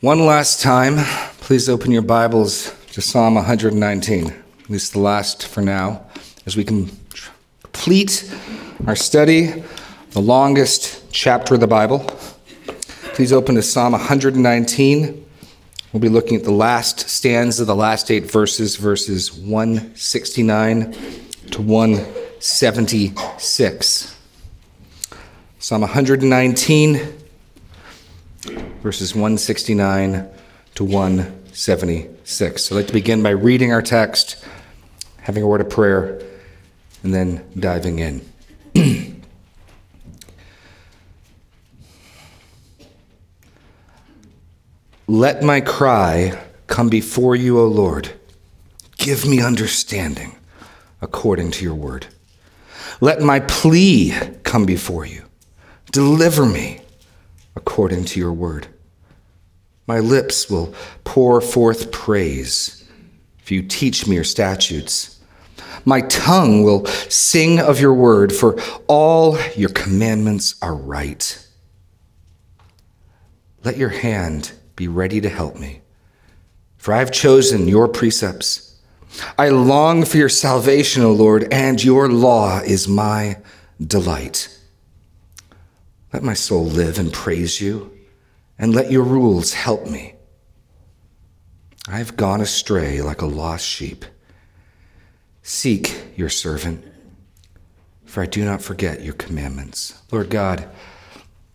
One last time, please open your Bibles to Psalm 119, at least the last for now, as we complete our study, the longest chapter of the Bible. Please open to Psalm 119. We'll be looking at the last stanza, the last eight verses, verses 169 to 176. Psalm 119 verses 169 to 176. So I'd like to begin by reading our text, having a word of prayer, and then diving in. Let my cry come before you, O Lord. Give me understanding according to your word. Let my plea come before you. Deliver me according to your word. My lips will pour forth praise if you teach me your statutes. My tongue will sing of your word, for all your commandments are right. Let your hand be ready to help me, for I have chosen your precepts. I long for your salvation, O Lord, and your law is my delight. Let my soul live and praise you, and let your rules help me. I have gone astray like a lost sheep. Seek your servant, for I do not forget your commandments. Lord God,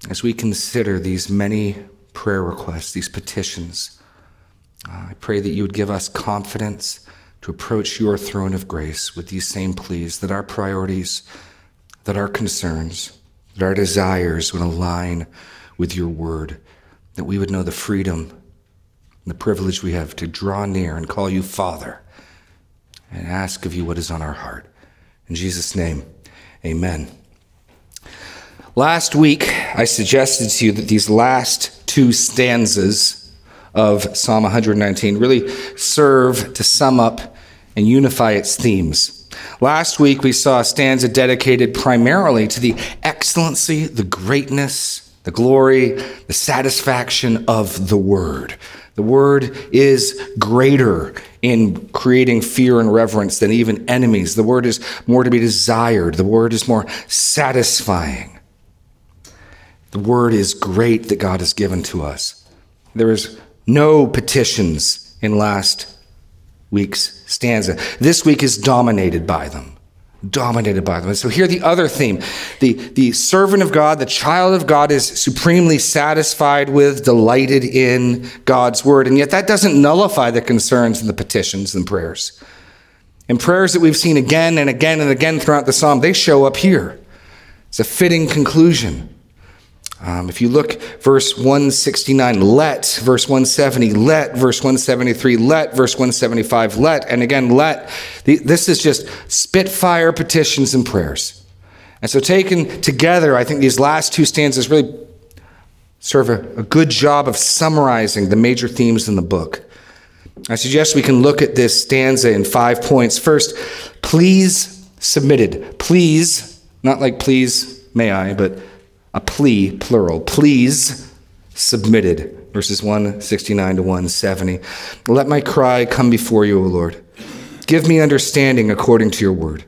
as we consider these many prayer requests, these petitions, uh, I pray that you would give us confidence to approach your throne of grace with these same pleas, that our priorities, that our concerns, that our desires would align with your word, that we would know the freedom and the privilege we have to draw near and call you Father and ask of you what is on our heart. In Jesus' name, amen. Last week, I suggested to you that these last two stanzas of Psalm 119 really serve to sum up and unify its themes. Last week, we saw a stanza dedicated primarily to the excellency, the greatness, the glory, the satisfaction of the Word. The Word is greater in creating fear and reverence than even enemies. The Word is more to be desired, the Word is more satisfying. The Word is great that God has given to us. There is no petitions in last week's stanza. This week is dominated by them. Dominated by them. And so here the other theme. The, the servant of God, the child of God is supremely satisfied with, delighted in God's word. And yet that doesn't nullify the concerns and the petitions and prayers. And prayers that we've seen again and again and again throughout the psalm, they show up here. It's a fitting conclusion. Um, if you look, verse 169, let, verse 170, let, verse 173, let, verse 175, let, and again, let. This is just spitfire petitions and prayers. And so, taken together, I think these last two stanzas really serve a, a good job of summarizing the major themes in the book. I suggest we can look at this stanza in five points. First, please submitted. Please, not like please may I, but a plea, plural, please submitted, verses 169 to 170. Let my cry come before you, O Lord. Give me understanding according to your word.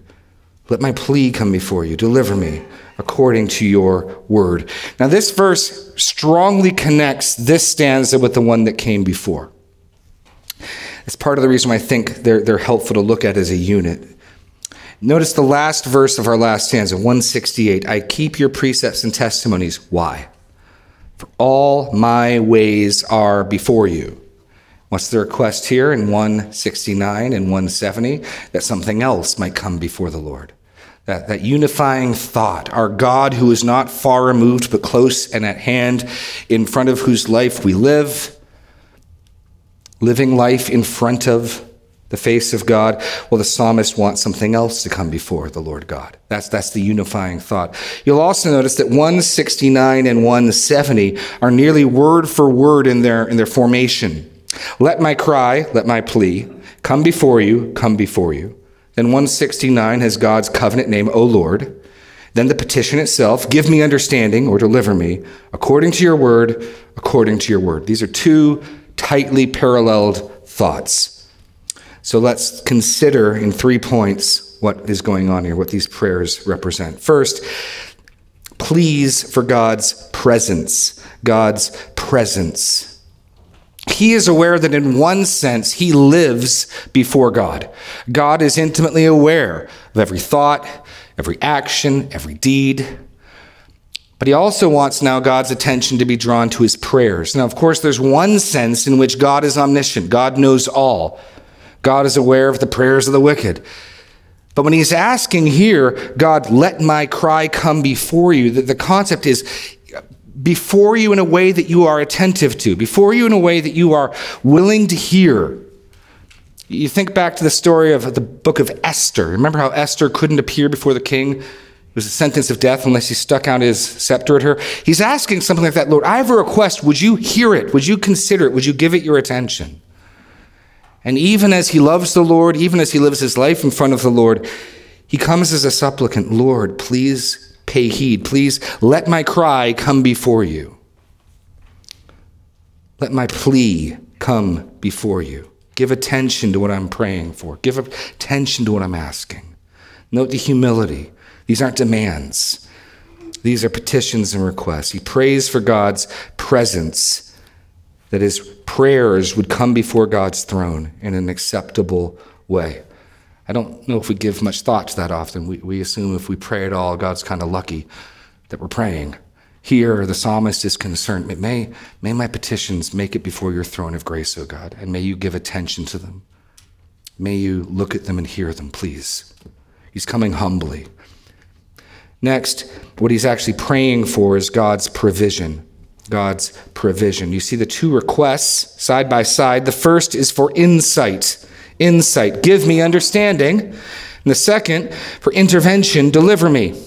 Let my plea come before you. Deliver me according to your word. Now, this verse strongly connects this stanza with the one that came before. It's part of the reason why I think they're, they're helpful to look at as a unit. Notice the last verse of our last stanza, 168. I keep your precepts and testimonies. Why? For all my ways are before you. What's the request here in 169 and 170? That something else might come before the Lord. That, that unifying thought, our God who is not far removed but close and at hand, in front of whose life we live, living life in front of the face of God. Well, the psalmist wants something else to come before the Lord God. That's, that's the unifying thought. You'll also notice that 169 and 170 are nearly word for word in their, in their formation. Let my cry, let my plea, come before you, come before you. Then 169 has God's covenant name, O Lord. Then the petition itself give me understanding or deliver me according to your word, according to your word. These are two tightly paralleled thoughts. So let's consider in three points what is going on here, what these prayers represent. First, pleas for God's presence. God's presence. He is aware that in one sense, he lives before God. God is intimately aware of every thought, every action, every deed. But he also wants now God's attention to be drawn to his prayers. Now, of course, there's one sense in which God is omniscient, God knows all. God is aware of the prayers of the wicked. But when he's asking here, God, let my cry come before you, the, the concept is before you in a way that you are attentive to, before you in a way that you are willing to hear. You think back to the story of the book of Esther. Remember how Esther couldn't appear before the king? It was a sentence of death unless he stuck out his scepter at her. He's asking something like that Lord, I have a request. Would you hear it? Would you consider it? Would you give it your attention? And even as he loves the Lord, even as he lives his life in front of the Lord, he comes as a supplicant Lord, please pay heed. Please let my cry come before you. Let my plea come before you. Give attention to what I'm praying for. Give attention to what I'm asking. Note the humility. These aren't demands, these are petitions and requests. He prays for God's presence, that his prayers would come before God's throne in an acceptable way. I don't know if we give much thought to that often. We, we assume if we pray at all, God's kind of lucky that we're praying. Here, the psalmist is concerned. May, may my petitions make it before your throne of grace, O God, and may you give attention to them. May you look at them and hear them, please. He's coming humbly. Next, what he's actually praying for is God's provision. God's provision. You see the two requests side by side. The first is for insight. Insight. Give me understanding. And the second, for intervention, deliver me.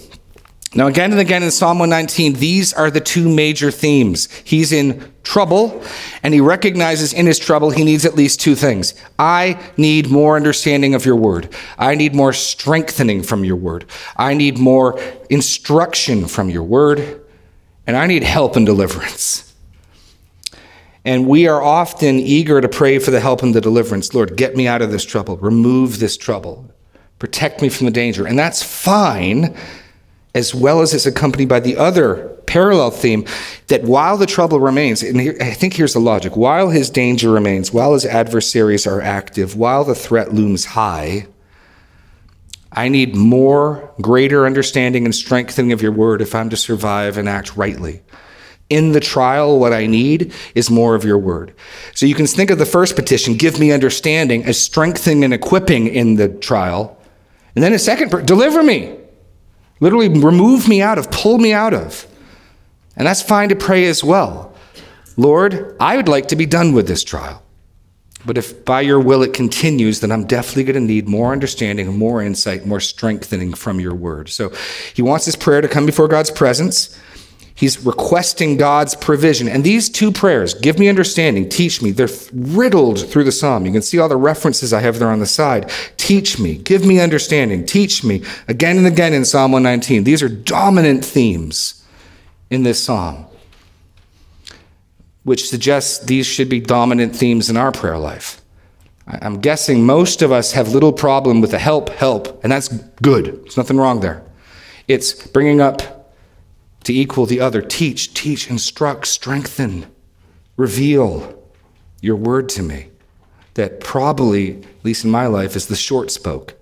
Now, again and again in Psalm 119, these are the two major themes. He's in trouble, and he recognizes in his trouble he needs at least two things. I need more understanding of your word. I need more strengthening from your word. I need more instruction from your word. And I need help and deliverance. And we are often eager to pray for the help and the deliverance. Lord, get me out of this trouble. Remove this trouble. Protect me from the danger. And that's fine as well as it's accompanied by the other parallel theme that while the trouble remains, and here, I think here's the logic while his danger remains, while his adversaries are active, while the threat looms high, I need more, greater understanding and strengthening of your word if I'm to survive and act rightly. In the trial, what I need is more of your word. So you can think of the first petition, give me understanding, as strengthening and equipping in the trial. And then a second, deliver me. Literally, remove me out of, pull me out of. And that's fine to pray as well. Lord, I would like to be done with this trial. But if by your will it continues, then I'm definitely going to need more understanding, more insight, more strengthening from your word. So he wants his prayer to come before God's presence. He's requesting God's provision. And these two prayers, give me understanding, teach me, they're riddled through the psalm. You can see all the references I have there on the side. Teach me, give me understanding, teach me, again and again in Psalm 119. These are dominant themes in this psalm, which suggests these should be dominant themes in our prayer life. I'm guessing most of us have little problem with the help, help, and that's good. There's nothing wrong there. It's bringing up to equal the other. Teach, teach, instruct, strengthen, reveal your word to me. That probably, at least in my life, is the short spoke.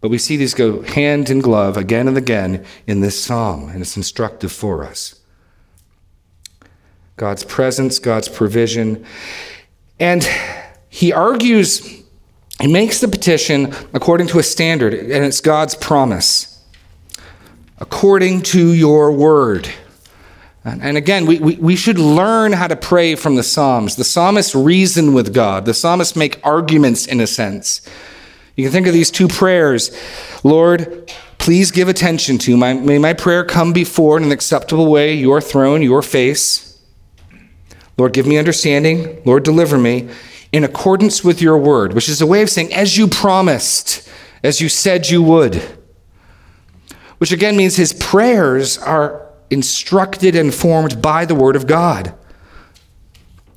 But we see these go hand in glove again and again in this psalm, and it's instructive for us. God's presence, God's provision. And he argues, he makes the petition according to a standard, and it's God's promise according to your word. And again, we, we, we, should learn how to pray from the Psalms. The psalmists reason with God, the psalmists make arguments in a sense. You can think of these two prayers Lord, please give attention to my, may my prayer come before in an acceptable way, your throne, your face. Lord, give me understanding. Lord, deliver me in accordance with your word, which is a way of saying, as you promised, as you said you would which again means his prayers are instructed and formed by the word of God.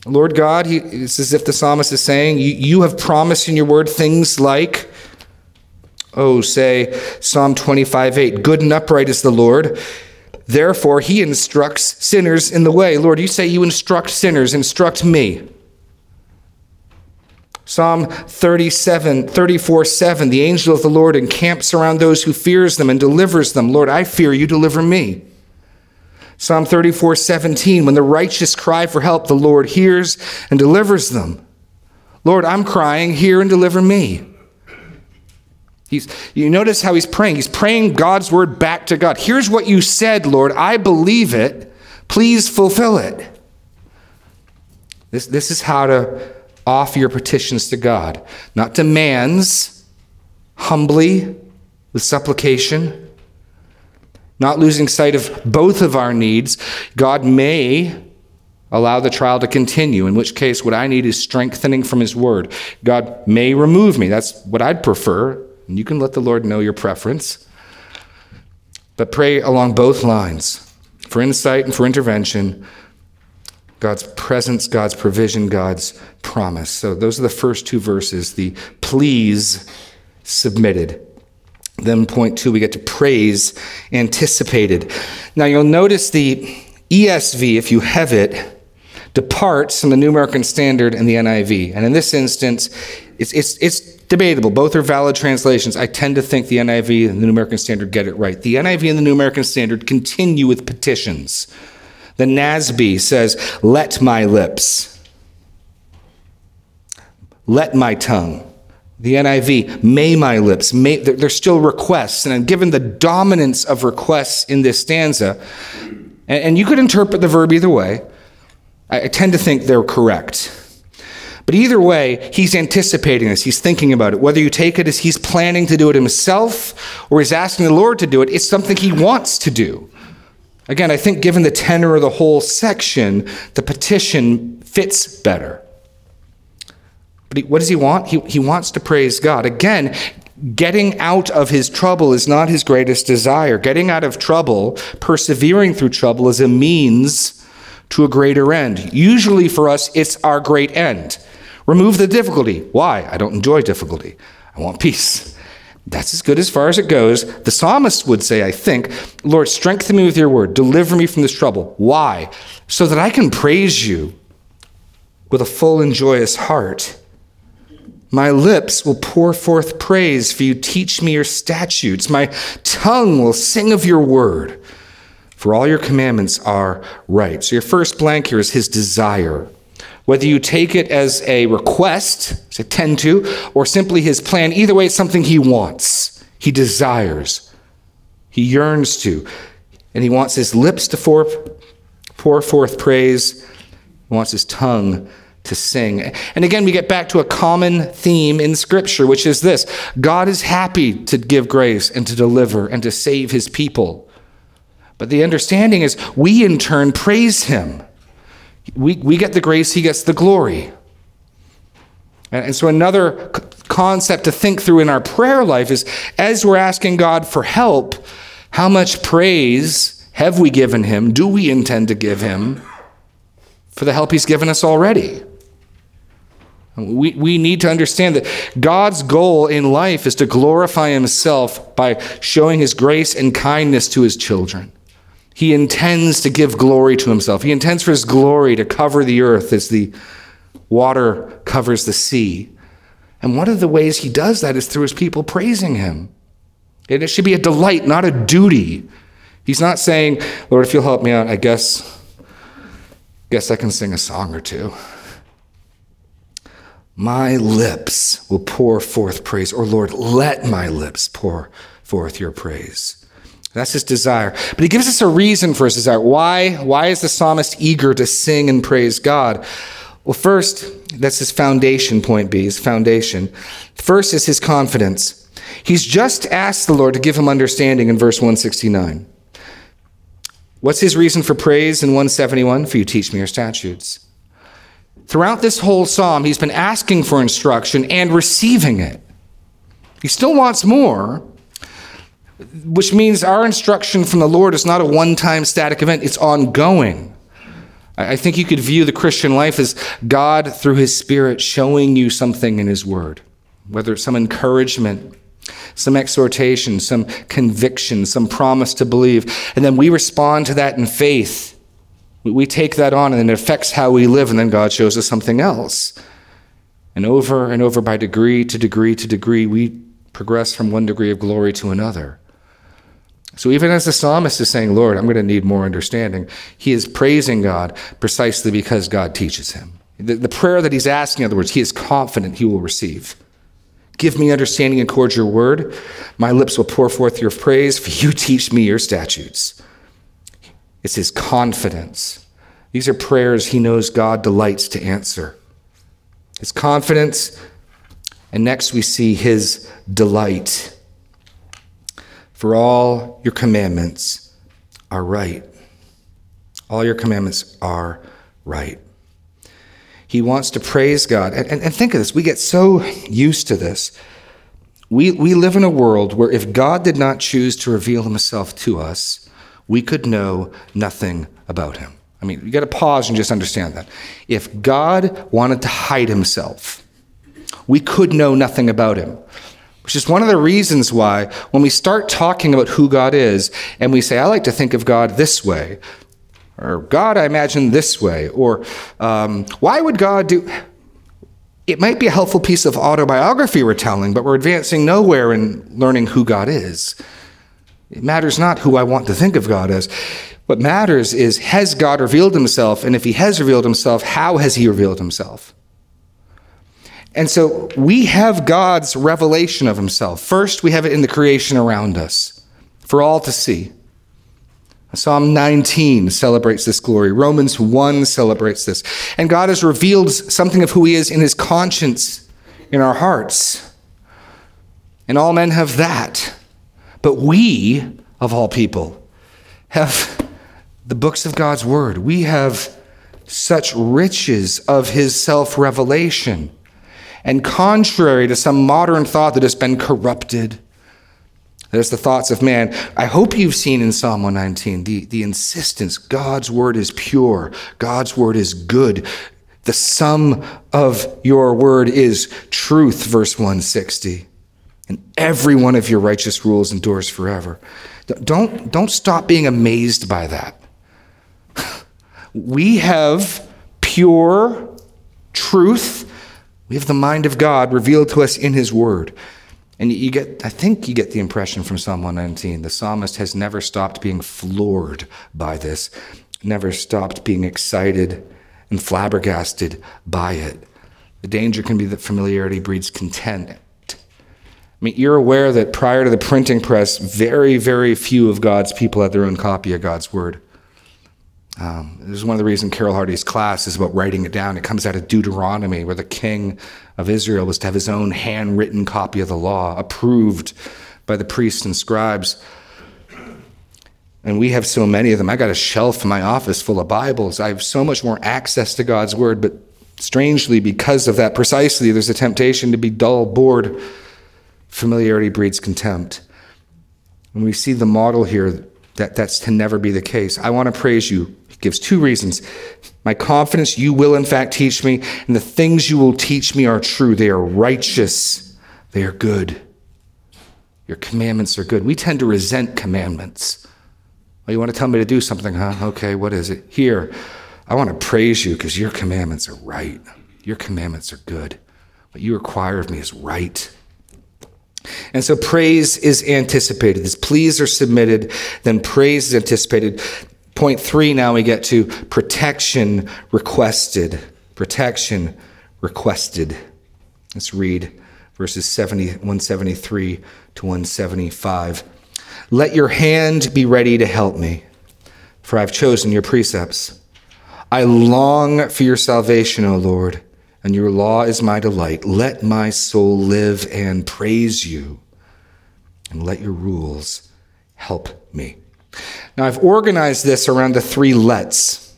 Lord God, he, it's as if the psalmist is saying, you, you have promised in your word things like, oh, say, Psalm 25 8, good and upright is the Lord. Therefore, he instructs sinners in the way. Lord, you say you instruct sinners, instruct me. Psalm 37, 34 7, the angel of the Lord encamps around those who fears them and delivers them. Lord, I fear you, deliver me. Psalm 34 17, when the righteous cry for help, the Lord hears and delivers them. Lord, I'm crying, hear and deliver me. He's, you notice how he's praying. He's praying God's word back to God. Here's what you said, Lord. I believe it. Please fulfill it. This, this is how to offer your petitions to God, not demands, humbly, with supplication not losing sight of both of our needs, God may allow the trial to continue, in which case, what I need is strengthening from His Word. God may remove me. That's what I'd prefer. And you can let the Lord know your preference. But pray along both lines for insight and for intervention. God's presence, God's provision, God's promise. So those are the first two verses, the pleas submitted. Then, point two, we get to praise anticipated. Now, you'll notice the ESV, if you have it, departs from the New American Standard and the NIV. And in this instance, it's, it's, it's debatable. Both are valid translations. I tend to think the NIV and the New American Standard get it right. The NIV and the New American Standard continue with petitions. The NASB says, Let my lips, let my tongue. The NIV, may my lips, may, they're still requests. And given the dominance of requests in this stanza, and you could interpret the verb either way, I tend to think they're correct. But either way, he's anticipating this. He's thinking about it. Whether you take it as he's planning to do it himself or he's asking the Lord to do it, it's something he wants to do. Again, I think given the tenor of the whole section, the petition fits better. But he, what does he want? He, he wants to praise God. Again, getting out of his trouble is not his greatest desire. Getting out of trouble, persevering through trouble, is a means to a greater end. Usually for us, it's our great end. Remove the difficulty. Why? I don't enjoy difficulty. I want peace. That's as good as far as it goes. The psalmist would say, I think, Lord, strengthen me with your word. Deliver me from this trouble. Why? So that I can praise you with a full and joyous heart. My lips will pour forth praise, for you teach me your statutes. My tongue will sing of your word, for all your commandments are right. So, your first blank here is his desire. Whether you take it as a request, say tend to, or simply his plan, either way, it's something he wants, he desires, he yearns to. And he wants his lips to pour, pour forth praise, he wants his tongue to sing. And again, we get back to a common theme in Scripture, which is this God is happy to give grace and to deliver and to save his people. But the understanding is we in turn praise him. We, we get the grace, he gets the glory. And, and so, another concept to think through in our prayer life is as we're asking God for help, how much praise have we given him? Do we intend to give him for the help he's given us already? We, we need to understand that God's goal in life is to glorify himself by showing his grace and kindness to his children. He intends to give glory to himself. He intends for his glory to cover the earth as the water covers the sea. And one of the ways he does that is through his people praising him. And it should be a delight, not a duty. He's not saying, Lord, if you'll help me out, I guess, guess I can sing a song or two. My lips will pour forth praise. Or, Lord, let my lips pour forth your praise. That's his desire. But he gives us a reason for his desire. Why? Why is the psalmist eager to sing and praise God? Well, first, that's his foundation, point B, his foundation. First is his confidence. He's just asked the Lord to give him understanding in verse 169. What's his reason for praise in 171? For you teach me your statutes. Throughout this whole psalm, he's been asking for instruction and receiving it. He still wants more. Which means our instruction from the Lord is not a one time static event, it's ongoing. I think you could view the Christian life as God, through His Spirit, showing you something in His Word, whether it's some encouragement, some exhortation, some conviction, some promise to believe. And then we respond to that in faith. We take that on, and it affects how we live, and then God shows us something else. And over and over, by degree to degree to degree, we progress from one degree of glory to another. So even as the psalmist is saying, Lord, I'm going to need more understanding, he is praising God precisely because God teaches him. The, the prayer that he's asking, in other words, he is confident he will receive. Give me understanding and accord your word. My lips will pour forth your praise, for you teach me your statutes. It's his confidence. These are prayers he knows God delights to answer. His confidence, and next we see his delight. For all your commandments are right. All your commandments are right. He wants to praise God. And, and, and, think of this we get so used to this. We, we live in a world where if God did not choose to reveal himself to us, we could know nothing about him. I mean, you got to pause and just understand that. If God wanted to hide himself, we could know nothing about him which is one of the reasons why when we start talking about who God is and we say, I like to think of God this way, or God, I imagine this way, or um, why would God do. It might be a helpful piece of autobiography we're telling, but we're advancing nowhere in learning who God is. It matters not who I want to think of God as. What matters is, has God revealed himself? And if he has revealed himself, how has he revealed himself? And so we have God's revelation of himself. First, we have it in the creation around us for all to see. Psalm 19 celebrates this glory. Romans 1 celebrates this. And God has revealed something of who he is in his conscience in our hearts. And all men have that. But we, of all people, have the books of God's word. We have such riches of his self revelation and contrary to some modern thought that has been corrupted. There's the thoughts of man. I hope you've seen in Psalm 119 the, the insistence God's word is pure, God's word is good. The sum of your word is truth, verse 160. And every one of your righteous rules endures forever. Don't, don't stop being amazed by that. We have pure truth we have the mind of God revealed to us in His Word. And you get, I think you get the impression from Psalm 119. The psalmist has never stopped being floored by this, never stopped being excited and flabbergasted by it. The danger can be that familiarity breeds content. I mean, you're aware that prior to the printing press, very, very few of God's people had their own copy of God's Word. Um, this is one of the reasons Carol Hardy's class is about writing it down. It comes out of Deuteronomy, where the king of Israel was to have his own handwritten copy of the law, approved by the priests and scribes. And we have so many of them. I got a shelf in my office full of Bibles. I have so much more access to God's word, but strangely, because of that, precisely, there's a temptation to be dull, bored. Familiarity breeds contempt. And we see the model here that that's to never be the case. I want to praise you gives two reasons. My confidence, you will in fact teach me, and the things you will teach me are true. They are righteous, they are good. Your commandments are good. We tend to resent commandments. Oh, you want to tell me to do something, huh? Okay, what is it? Here, I want to praise you because your commandments are right. Your commandments are good. What you require of me is right. And so praise is anticipated. As pleas are submitted, then praise is anticipated. Point three, now we get to protection requested. Protection requested. Let's read verses 70, 173 to 175. Let your hand be ready to help me, for I've chosen your precepts. I long for your salvation, O Lord, and your law is my delight. Let my soul live and praise you, and let your rules help me. Now, I've organized this around the three lets.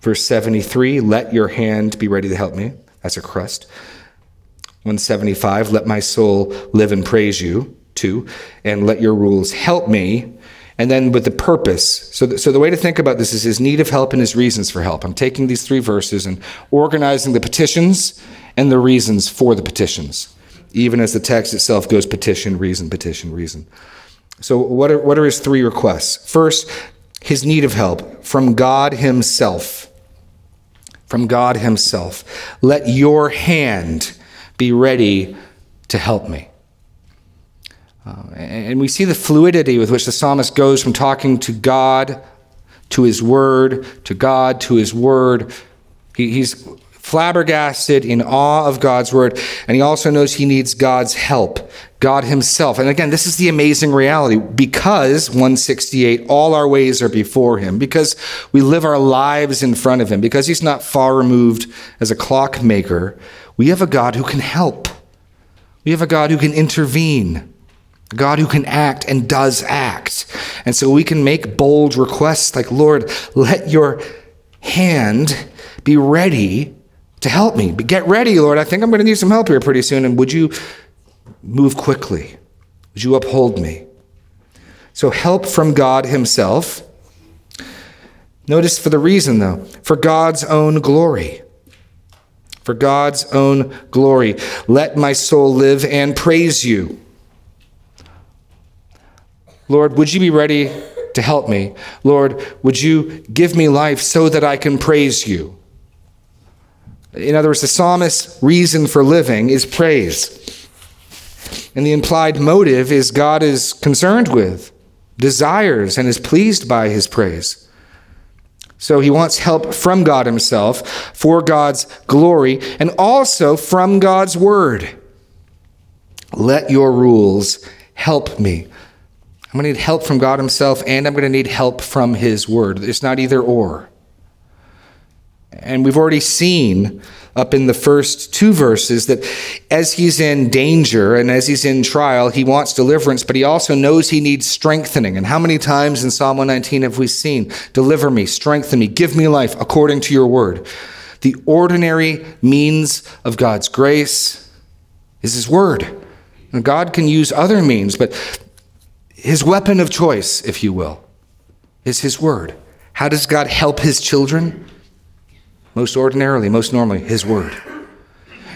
Verse 73, let your hand be ready to help me. That's a crust. 175, let my soul live and praise you. two, and let your rules help me. And then with the purpose. So, the, so the way to think about this is his need of help and his reasons for help. I'm taking these three verses and organizing the petitions and the reasons for the petitions, even as the text itself goes petition, reason, petition, reason. So, what are, what are his three requests? First, his need of help from God himself. From God himself. Let your hand be ready to help me. Uh, and we see the fluidity with which the psalmist goes from talking to God to his word, to God to his word. He, he's flabbergasted in awe of God's word, and he also knows he needs God's help, God himself. And again, this is the amazing reality because 168, all our ways are before him, because we live our lives in front of him, because he's not far removed as a clockmaker, we have a God who can help. We have a God who can intervene. God who can act and does act. And so we can make bold requests like, Lord, let your hand be ready to help me. But Get ready, Lord. I think I'm going to need some help here pretty soon. And would you move quickly? Would you uphold me? So, help from God Himself. Notice for the reason, though, for God's own glory. For God's own glory. Let my soul live and praise you. Lord, would you be ready to help me? Lord, would you give me life so that I can praise you? In other words, the psalmist's reason for living is praise. And the implied motive is God is concerned with, desires, and is pleased by his praise. So he wants help from God himself for God's glory and also from God's word. Let your rules help me. I'm going to need help from God Himself, and I'm going to need help from His Word. It's not either or. And we've already seen up in the first two verses that as he's in danger and as he's in trial, he wants deliverance, but he also knows he needs strengthening. And how many times in Psalm 119 have we seen, Deliver me, strengthen me, give me life according to your word? The ordinary means of God's grace is his word. And God can use other means, but his weapon of choice, if you will, is his word. How does God help his children? Most ordinarily, most normally, his word.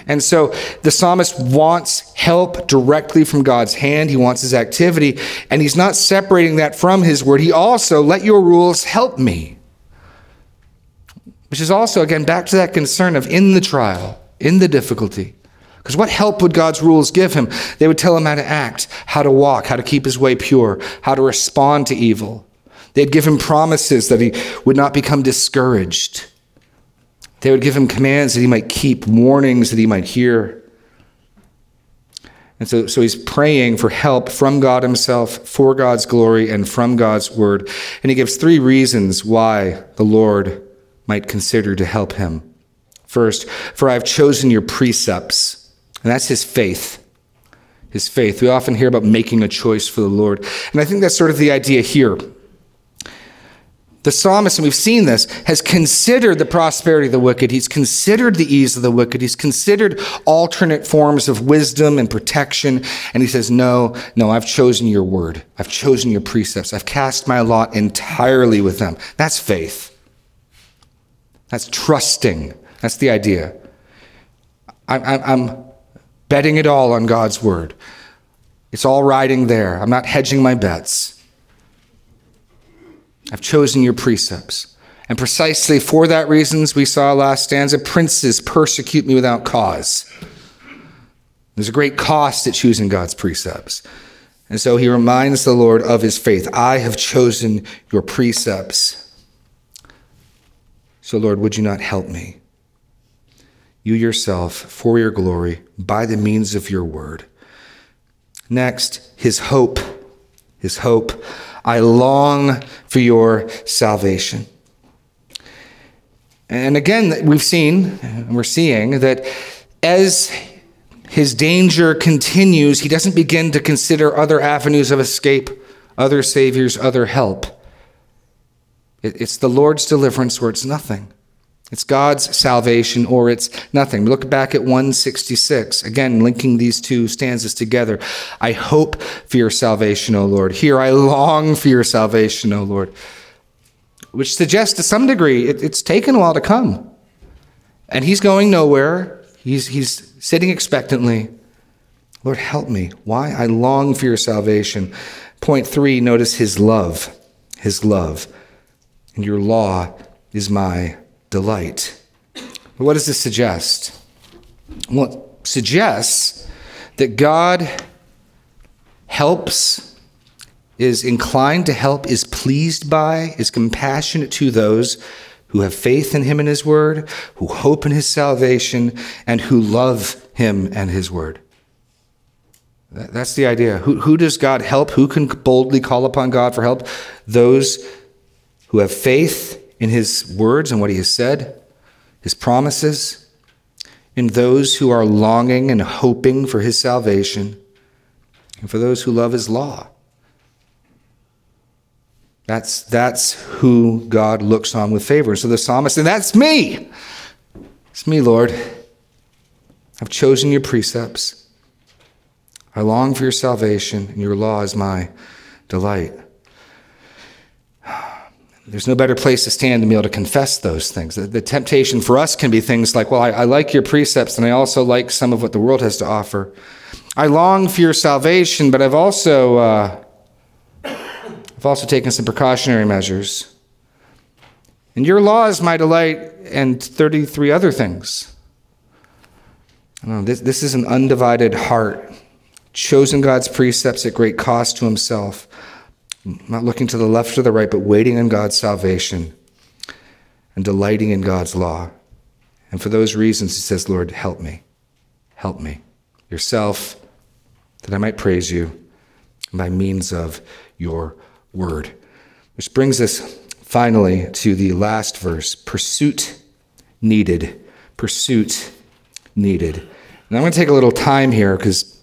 And so the psalmist wants help directly from God's hand. He wants his activity, and he's not separating that from his word. He also, let your rules help me. Which is also, again, back to that concern of in the trial, in the difficulty, because what help would God's rules give him? They would tell him how to act, how to walk, how to keep his way pure, how to respond to evil. They'd give him promises that he would not become discouraged. They would give him commands that he might keep, warnings that he might hear. And so, so he's praying for help from God himself, for God's glory, and from God's word. And he gives three reasons why the Lord might consider to help him. First, for I've chosen your precepts. And that's his faith. His faith. We often hear about making a choice for the Lord. And I think that's sort of the idea here. The psalmist, and we've seen this, has considered the prosperity of the wicked. He's considered the ease of the wicked. He's considered alternate forms of wisdom and protection. And he says, No, no, I've chosen your word. I've chosen your precepts. I've cast my lot entirely with them. That's faith. That's trusting. That's the idea. I'm, I'm, betting it all on God's word. It's all riding there. I'm not hedging my bets. I've chosen your precepts. And precisely for that reasons, we saw last stanza princes persecute me without cause. There's a great cost at choosing God's precepts. And so he reminds the Lord of his faith. I have chosen your precepts. So, Lord, would you not help me? you yourself for your glory by the means of your word. Next, his hope. His hope. I long for your salvation. And again, we've seen, we're seeing that as his danger continues, he doesn't begin to consider other avenues of escape, other saviors, other help. It's the Lord's deliverance where it's nothing. It's God's salvation or it's nothing. Look back at 166, again, linking these two stanzas together. I hope for your salvation, O Lord. Here, I long for your salvation, O Lord. Which suggests to some degree it, it's taken a while to come. And he's going nowhere. He's, he's sitting expectantly. Lord, help me. Why? I long for your salvation. Point three, notice his love. His love. And your law is my delight. What does this suggest? Well, it suggests that God helps, is inclined to help, is pleased by, is compassionate to those who have faith in him and his word, who hope in his salvation, and who love him and his word. That's the idea. Who, who does God help? Who can boldly call upon God for help? Those who have faith in his words and what he has said, his promises, in those who are longing and hoping for his salvation, and for those who love his law. That's, that's who God looks on with favor. So the psalmist, and that's me. It's me, Lord. I've chosen your precepts. I long for your salvation, and your law is my delight. There's no better place to stand than be able to confess those things. The, the temptation for us can be things like, well, I, I like your precepts, and I also like some of what the world has to offer. I long for your salvation, but I've also uh, I've also taken some precautionary measures. And your law is my delight, and 33 other things. Know, this, this is an undivided heart, chosen God's precepts at great cost to himself, not looking to the left or the right, but waiting on God's salvation and delighting in God's law. And for those reasons, he says, Lord, help me. Help me. Yourself, that I might praise you by means of your word. Which brings us finally to the last verse pursuit needed. Pursuit needed. And I'm going to take a little time here because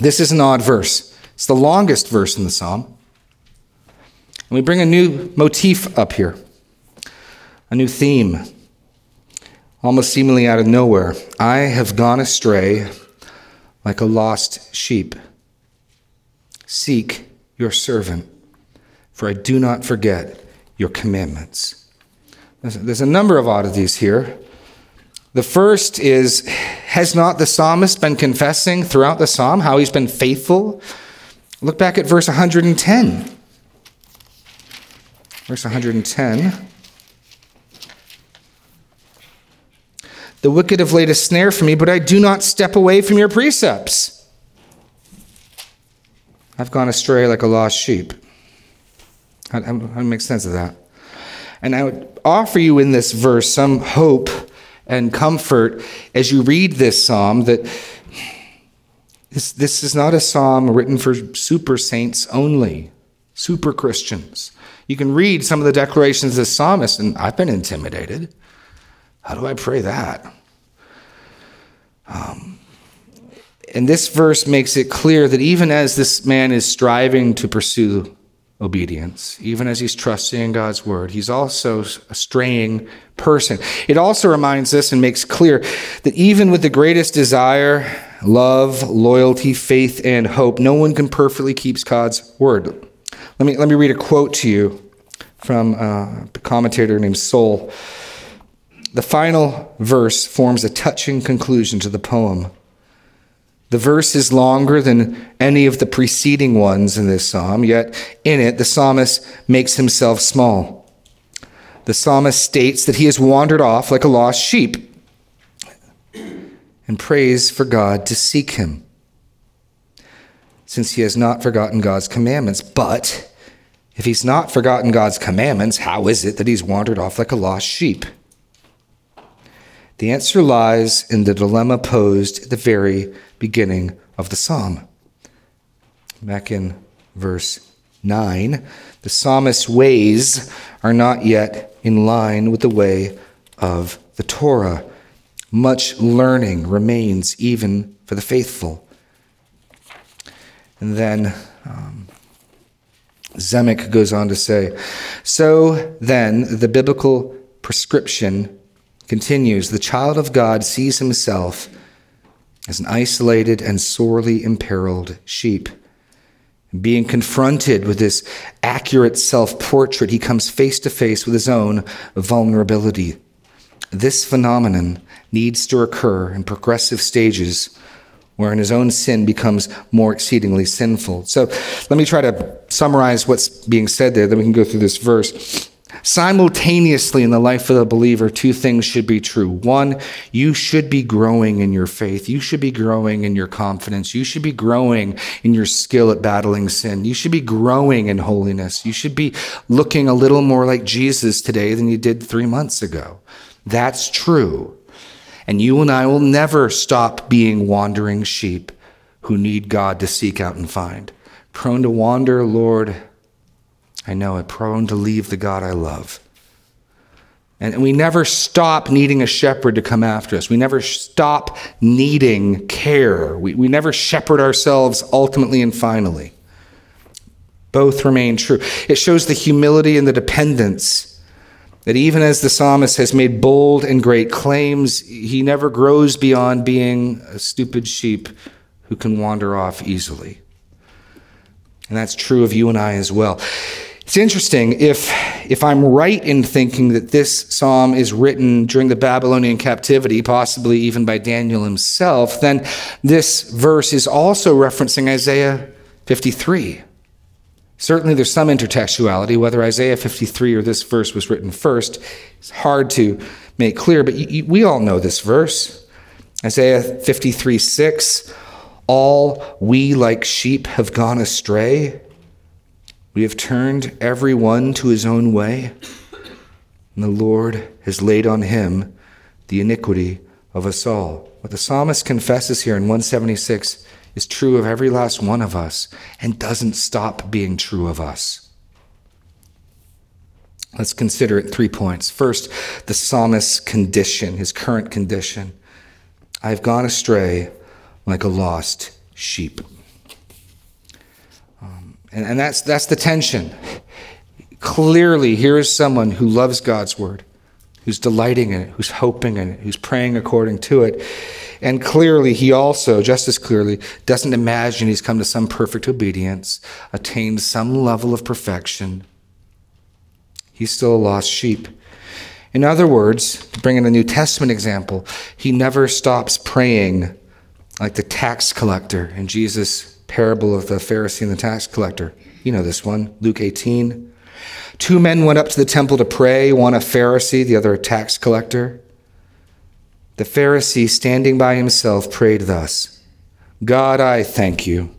this is an odd verse. It's the longest verse in the psalm. And we bring a new motif up here, a new theme, almost seemingly out of nowhere. I have gone astray like a lost sheep. Seek your servant for I do not forget your commandments. There's a number of oddities here. The first is Has not the psalmist been confessing throughout the psalm how he's been faithful? Look back at verse 110. Verse 110. The wicked have laid a snare for me, but I do not step away from your precepts. I've gone astray like a lost sheep. How, how, how make sense of that? And I would offer you in this verse some hope and comfort as you read this psalm that this, this is not a psalm written for super saints only, super Christians. You can read some of the declarations of the psalmist, and I've been intimidated. How do I pray that? Um, and this verse makes it clear that even as this man is striving to pursue obedience, even as he's trusting in God's word. He's also a straying person. It also reminds us and makes clear that even with the greatest desire, love, loyalty, faith, and hope, no one can perfectly keep God's word. Let me, let me read a quote to you from uh, a commentator named Soule. The final verse forms a touching conclusion to the poem. The verse is longer than any of the preceding ones in this psalm, yet in it, the psalmist makes himself small. The psalmist states that he has wandered off like a lost sheep and prays for God to seek him, since he has not forgotten God's commandments. But if he's not forgotten God's commandments, how is it that he's wandered off like a lost sheep? The answer lies in the dilemma posed at the very beginning of the psalm. Back in verse 9, the psalmist's ways are not yet in line with the way of the Torah. Much learning remains even for the faithful. And then um, goes on to say So then, the biblical prescription continues the child of God sees himself as an isolated and sorely imperiled sheep. Being confronted with this accurate self portrait, he comes face to face with his own vulnerability. This phenomenon needs to occur in progressive stages wherein his own sin becomes more exceedingly sinful. So let me try to summarize what's being said there, then we can go through this verse. Simultaneously, in the life of the believer, two things should be true. One, you should be growing in your faith. You should be growing in your confidence. You should be growing in your skill at battling sin. You should be growing in holiness. You should be looking a little more like Jesus today than you did three months ago. That's true. And you and I will never stop being wandering sheep who need God to seek out and find. Prone to wander, Lord, I know it, prone to leave the God I love. And we never stop needing a shepherd to come after us. We never stop needing care. We, we never shepherd ourselves ultimately and finally. Both remain true. It shows the humility and the dependence that even as the psalmist has made bold and great claims, he never grows beyond being a stupid sheep who can wander off easily. And that's true of you and I as well. It's interesting if if I'm right in thinking that this psalm is written during the Babylonian captivity, possibly even by Daniel himself, then this verse is also referencing Isaiah 53. Certainly there's some intertextuality whether Isaiah 53 or this verse was written first. It's hard to make clear, but we all know this verse. Isaiah 53 6 All we like sheep have gone astray. We have turned every one to his own way, and the Lord has laid on him the iniquity of us all. What the psalmist confesses here in 176 is true of every last one of us and doesn't stop being true of us. Let's consider it three points. First, the psalmist's condition, his current condition. I've gone astray like a lost sheep. Um, and, and that's, that's the tension. Clearly, here is someone who loves God's word, who's delighting in it, who's hoping in it, who's praying according to it. And clearly, he also, just as clearly, doesn't imagine he's come to some perfect obedience, attained some level of perfection. He's still a lost sheep. In other words, to bring in a New Testament example, he never stops praying like the tax collector in Jesus' parable of the Pharisee and the tax collector. You know this one, Luke 18. Two men went up to the temple to pray, one a Pharisee, the other a tax collector. The Pharisee, standing by himself, prayed thus God, I thank you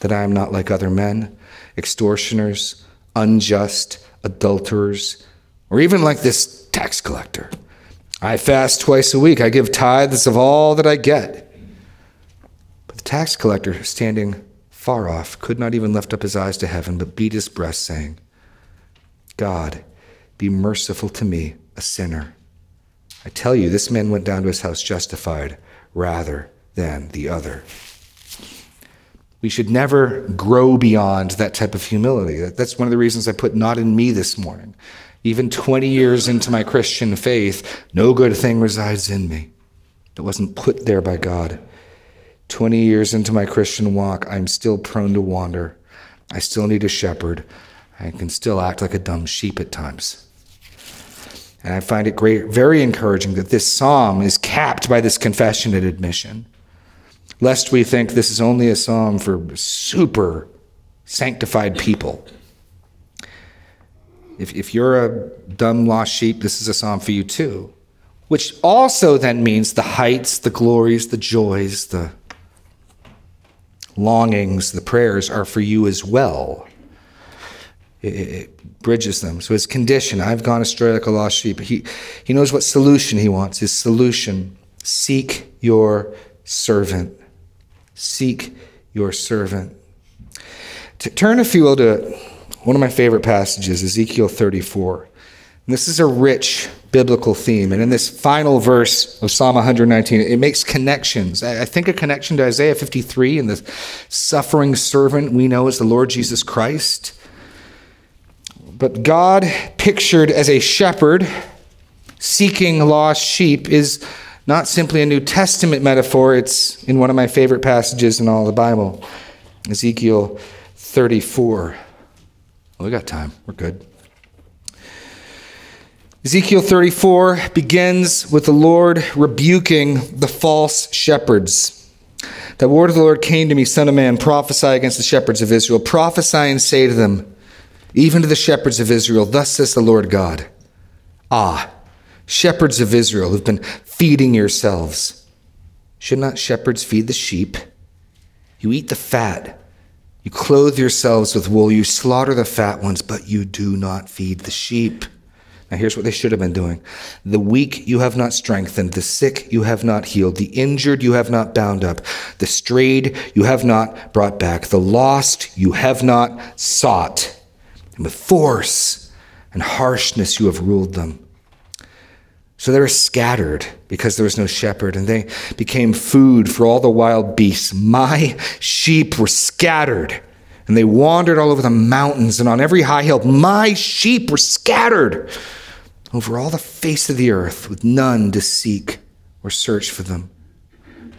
that I am not like other men, extortioners, unjust, adulterers, or even like this tax collector. I fast twice a week, I give tithes of all that I get But the tax collector, standing far off, could not even lift up his eyes to heaven, but beat his breast, saying, God, be merciful to me, a sinner. I tell you, this man went down to his house justified rather than the other. We should never grow beyond that type of humility. That's one of the reasons I put not in me this morning. Even 20 years into my Christian faith, no good thing resides in me. It wasn't put there by God. 20 years into my Christian walk, I'm still prone to wander. I still need a shepherd. I can still act like a dumb sheep at times. And I find it great, very encouraging that this psalm is capped by this confession and admission. Lest we think this is only a psalm for super sanctified people. If, if you're a dumb lost sheep, this is a psalm for you too. Which also then means the heights, the glories, the joys, the longings, the prayers are for you as well. It, it, bridges them. So his condition, I've gone astray like a lost sheep. He, he knows what solution he wants. His solution, seek your servant. Seek your servant. To turn, if you will, to one of my favorite passages, Ezekiel 34. And this is a rich biblical theme. And in this final verse of Psalm 119, it makes connections. I think a connection to Isaiah 53 and the suffering servant we know as the Lord Jesus Christ. But God, pictured as a shepherd, seeking lost sheep is not simply a New Testament metaphor, it's in one of my favorite passages in all the Bible Ezekiel 34. Well, we got time. We're good. Ezekiel 34 begins with the Lord rebuking the false shepherds. The word of the Lord came to me, Son of man, prophesy against the shepherds of Israel. Prophesy and say to them, even to the shepherds of Israel, Thus says the Lord God Ah, shepherds of Israel who've been feeding yourselves. Should not shepherds feed the sheep? You eat the fat. You clothe yourselves with wool. You slaughter the fat ones, but you do not feed the sheep. Now, here's what they should have been doing The weak you have not strengthened, the sick you have not healed, the injured you have not bound up, the strayed you have not brought back, the lost you have not sought and with force and harshness you have ruled them. So they were scattered because there was no shepherd, and they became food for all the wild beasts. My sheep were scattered, and they wandered all over the mountains and on every high hill. My sheep were scattered over all the face of the earth, with none to seek or search for them.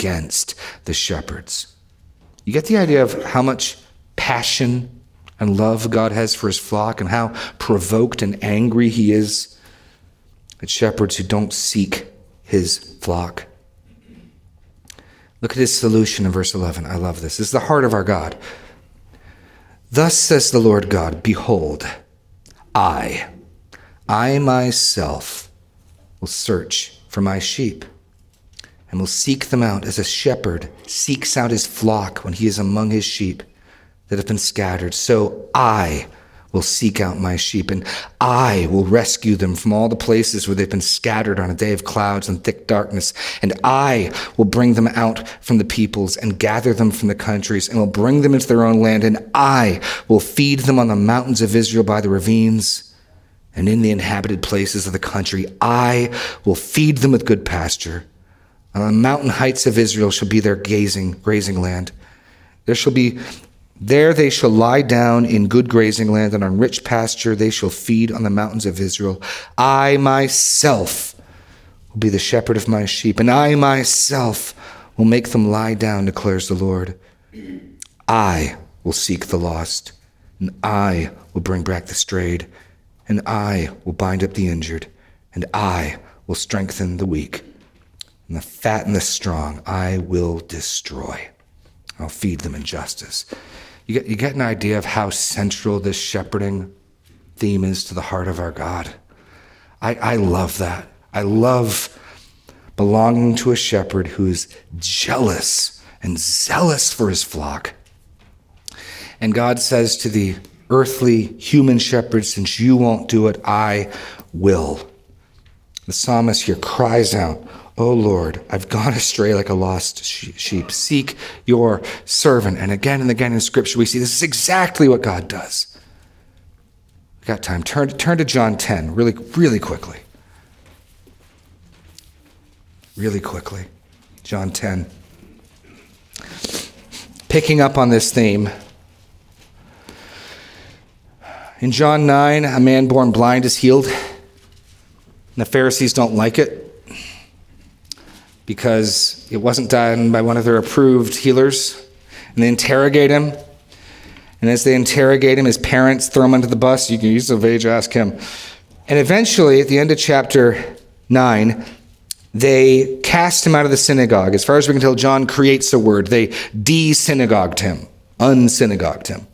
against the shepherds. You get the idea of how much passion and love God has for his flock and how provoked and angry he is at shepherds who don't seek his flock. Look at his solution in verse 11. I love this. This is the heart of our God. Thus says the Lord God Behold, I, I myself will search for my sheep, and will seek them out as a shepherd seeks out his flock when he is among his sheep that have been scattered. So I will seek out my sheep, and I will rescue them from all the places where they've been scattered on a day of clouds and thick darkness. And I will bring them out from the peoples and gather them from the countries, and will bring them into their own land. And I will feed them on the mountains of Israel by the ravines and in the inhabited places of the country. I will feed them with good pasture. On the mountain heights of Israel shall be their gazing, grazing land. There shall be there they shall lie down in good grazing land, and on rich pasture they shall feed on the mountains of Israel. I myself will be the shepherd of my sheep, and I myself will make them lie down, declares the Lord. I will seek the lost, and I will bring back the strayed and I will bind up the injured, and I will strengthen the weak, and the fat and the strong I will destroy. I'll feed them in justice. You get, you get an idea of how central this shepherding theme is to the heart of our God. I, I love that. I love belonging to a shepherd who is jealous and zealous for his flock. And God says to the earthly human shepherd, since you won't do it, I will. The psalmist here cries out, Oh Lord, I've gone astray like a lost sheep. Seek your servant. And again and again in Scripture, we see this is exactly what God does. We got time. Turn, turn to John 10 really, really quickly. Really quickly. John 10. Picking up on this theme, in John 9, a man born blind is healed. And the Pharisees don't like it because it wasn't done by one of their approved healers. And they interrogate him. And as they interrogate him, his parents throw him under the bus. You can use the page, ask him. And eventually, at the end of chapter 9, they cast him out of the synagogue. As far as we can tell, John creates a word. They de synagogued him, unsynagogued him.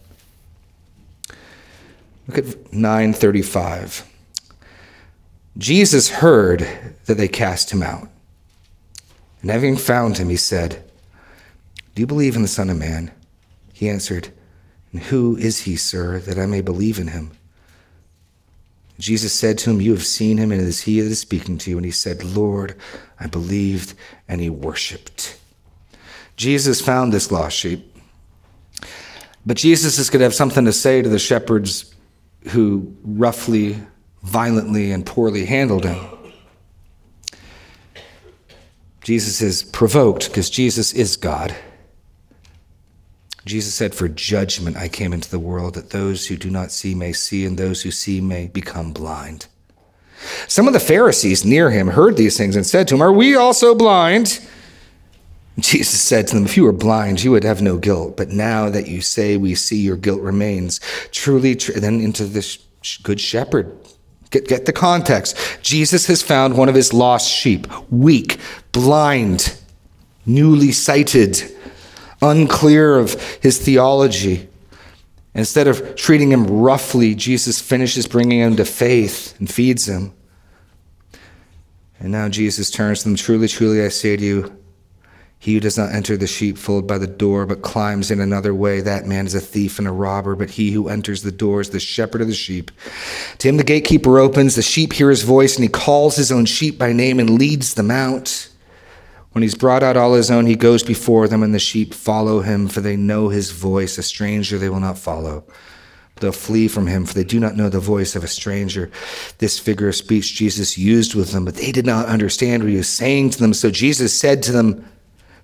Look at 935. Jesus heard that they cast him out. And having found him, he said, Do you believe in the Son of Man? He answered, And who is he, sir, that I may believe in him? Jesus said to him, You have seen him, and it is he that is speaking to you. And he said, Lord, I believed, and he worshiped. Jesus found this lost sheep. But Jesus is going to have something to say to the shepherds who roughly, violently, and poorly handled him. Jesus is provoked because Jesus is God. Jesus said, For judgment I came into the world, that those who do not see may see, and those who see may become blind. Some of the Pharisees near him heard these things and said to him, Are we also blind? Jesus said to them, If you were blind, you would have no guilt. But now that you say we see, your guilt remains. Truly, tr-. then into this good shepherd. Get, get the context. Jesus has found one of his lost sheep, weak, blind, newly sighted unclear of his theology. Instead of treating him roughly, Jesus finishes bringing him to faith and feeds him. And now Jesus turns to them Truly, truly, I say to you, he who does not enter the sheepfold by the door, but climbs in another way, that man is a thief and a robber. But he who enters the door is the shepherd of the sheep. To him the gatekeeper opens, the sheep hear his voice, and he calls his own sheep by name and leads them out. When he's brought out all his own, he goes before them, and the sheep follow him, for they know his voice. A stranger they will not follow. They'll flee from him, for they do not know the voice of a stranger. This figure of speech Jesus used with them, but they did not understand what he was saying to them. So Jesus said to them,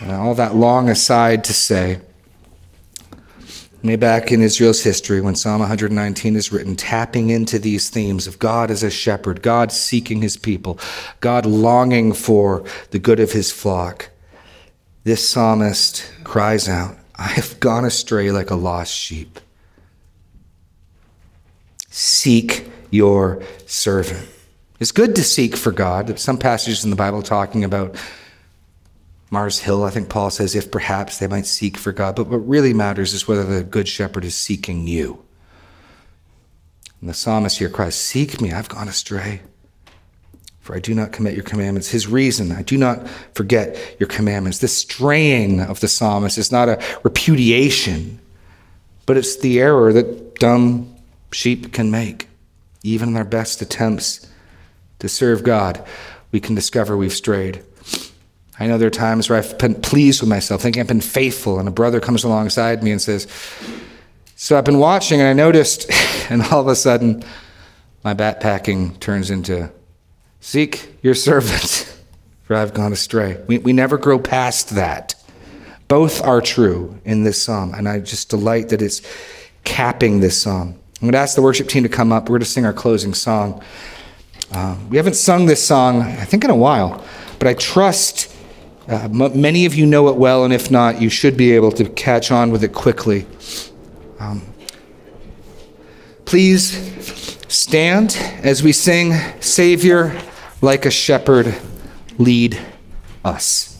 And all that long aside to say, Way back in Israel's history, when Psalm 119 is written, tapping into these themes of God as a shepherd, God seeking his people, God longing for the good of his flock, this psalmist cries out, I have gone astray like a lost sheep. Seek your servant. It's good to seek for God. There's some passages in the Bible talking about Mars Hill, I think Paul says, if perhaps they might seek for God. But what really matters is whether the good shepherd is seeking you. And the psalmist here cries, Seek me, I've gone astray. For I do not commit your commandments. His reason, I do not forget your commandments. This straying of the psalmist is not a repudiation, but it's the error that dumb sheep can make. Even in their best attempts to serve God, we can discover we've strayed. I know there are times where I've been pleased with myself, thinking I've been faithful, and a brother comes alongside me and says, So I've been watching and I noticed, and all of a sudden, my backpacking turns into, Seek your servant, for I've gone astray. We, we never grow past that. Both are true in this psalm, and I just delight that it's capping this psalm. I'm going to ask the worship team to come up. We're going to sing our closing song. Uh, we haven't sung this song, I think, in a while, but I trust uh, m- many of you know it well, and if not, you should be able to catch on with it quickly. Um, please stand as we sing, Savior, like a shepherd, lead us.